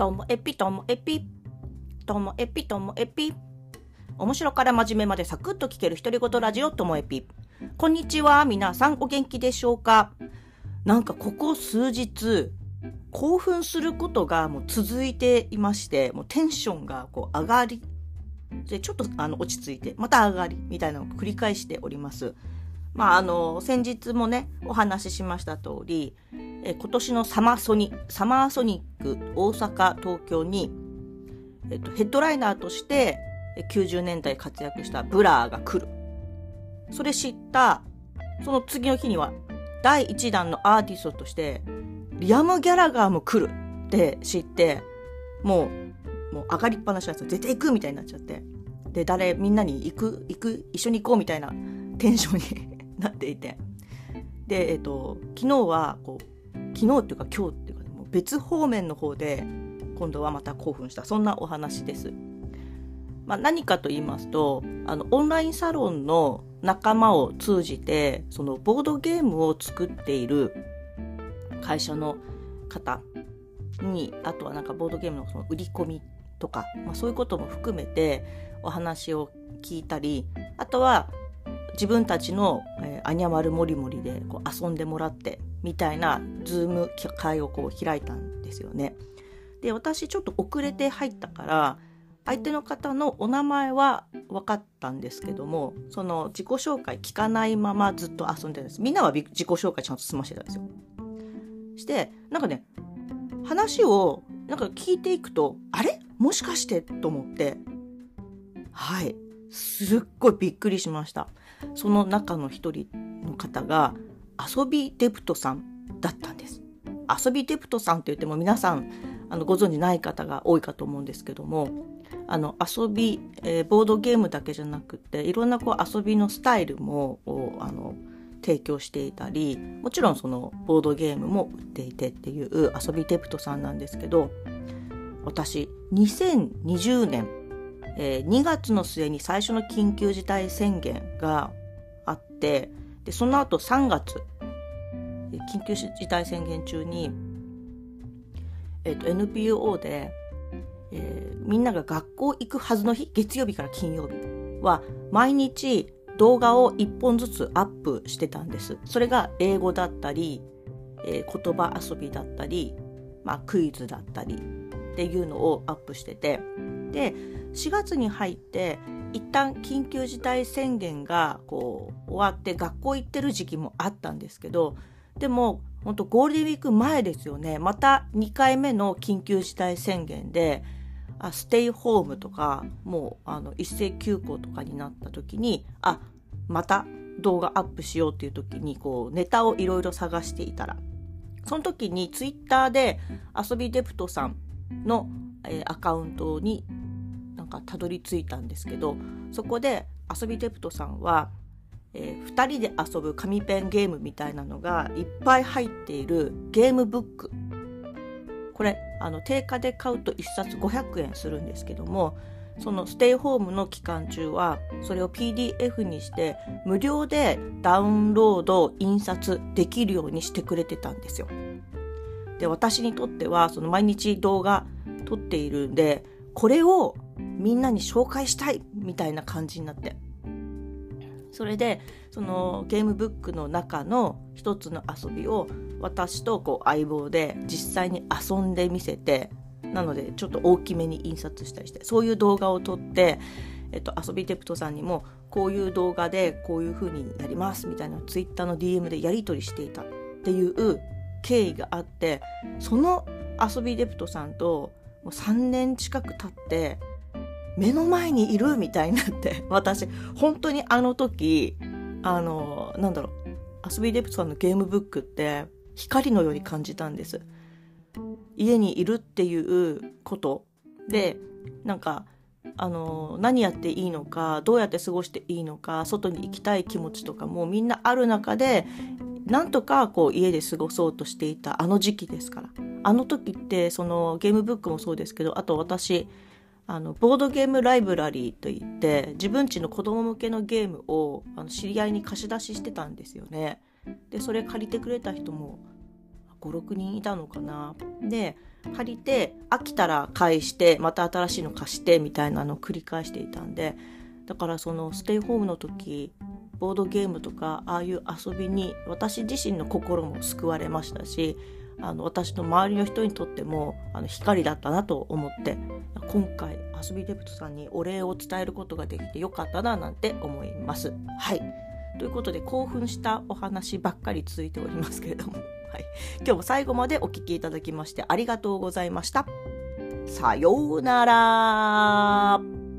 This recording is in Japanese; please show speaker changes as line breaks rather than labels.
ともエピともエピ。ともエピともエピ。面白から真面目までサクッと聞ける独り言ラジオともエピ。こんにちは。皆さんお元気でしょうか？なんかここ数日、興奮することがもう続いていまして、もうテンションがこう上がり、で、ちょっとあの落ち着いて、また上がり、みたいなのを繰り返しております。まあ、あの、先日もね、お話ししました通り、え今年のサマーソニ、サマーソニック大阪、東京に、えっと、ヘッドライナーとして90年代活躍したブラーが来る。それ知った、その次の日には、第1弾のアーティストとして、リアム・ギャラガーも来るって知って、もう、もう上がりっぱなしなんですよ。絶対行くみたいになっちゃって。で、誰、みんなに行く行く一緒に行こうみたいなテンションに なっていて。で、えっと、昨日は、こう、昨日っていうか今日っていうか、もう別方面の方で今度はまた興奮したそんなお話です。まあ、何かと言いますとあのオンラインサロンの仲間を通じてそのボードゲームを作っている会社の方にあとはなんかボードゲームのその売り込みとか、まあ、そういうことも含めてお話を聞いたりあとは自分たちの、えー、アニャマルモリモリでこう遊んでもらってみたいなズーム会をこう開いたんですよね。で私ちょっと遅れて入ったから相手の方のお名前は分かったんですけどもその自己紹介聞かないままずっと遊んでるんですみんなは自己紹介ちゃんと済ましてたんですよ。してなんかね話をなんか聞いていくとあれ？もしかしてと思ってはいすっごいびっくりしました。その中の一人の方が遊びデプトさんだったんです。遊びデプトさんって言っても皆さんあのご存じない方が多いかと思うんですけどもあの遊び、えー、ボードゲームだけじゃなくていろんなこう遊びのスタイルもあの提供していたりもちろんそのボードゲームも売っていてっていう遊びデプトさんなんですけど私2020年えー、2月の末に最初の緊急事態宣言があってでその後3月緊急事態宣言中に、えーと、NPO で、えー、みんなが学校行くはずの日月曜日から金曜日は毎日動画を1本ずつアップしてたんです。それが英語だったり、えー、言葉遊びだったり、まあ、クイズだったりっていうのをアップしててで4月に入って一旦緊急事態宣言がこう終わって学校行ってる時期もあったんですけどでも本当ゴールデンウィーク前ですよね。また2回目の緊急事態宣言であステイホームとかもうあの一斉休校とかになった時にあまた動画アップしようっていう時にこうネタをいろいろ探していたら。その時にツイッターで遊びデプトさんの、アカウントになんかたどり着いたんですけどそこで遊びデプトさんは、えー、2人で遊ぶ紙ペンゲームみたいなのがいっぱい入っているゲームブックこれあの定価で買うと1冊500円するんですけどもそのステイホームの期間中はそれを PDF にして無料でダウンロード印刷できるようにしてくれてたんですよ。で私にとってはその毎日動画撮っているんでこれをみんなに紹介したいみたいな感じになって。それでそのゲームブックの中の一つの遊びを私とこう相棒で実際に遊んでみせてなのでちょっと大きめに印刷したりしてそういう動画を撮って、えっと、遊びテプトさんにもこういう動画でこういう風にやりますみたいなツイッターの DM でやり取りしていたっていう経緯があってその遊びデプトさんともう3年近く経って目の前にいるみたいになって 私本当にあの時あのなんだろう遊びデプさんのゲームブックって光のように感じたんです。家にいるっていうこと。でなんかあの何やっていいのかどうやって過ごしていいのか外に行きたい気持ちとかもみんなある中でなんとかこう家で過ごそうとしていたあの時期ですから。あの時ってそのゲームブックもそうですけどあと私あのボードゲームライブラリーといって自分ちの子供向けのゲームをあの知り合いに貸し出ししてたんですよね。でそれ借りてくれた人も56人いたのかなで借りて飽きたら返してまた新しいの貸してみたいなのを繰り返していたんでだからそのステイホームの時ボードゲームとかああいう遊びに私自身の心も救われましたしあの私の周りの人にとってもあの光だったなと思って今回遊びデブトさんにお礼を伝えることができてよかったななんて思います。はいということで興奮したお話ばっかり続いておりますけれども、はい、今日も最後までお聴きいただきましてありがとうございました。さようなら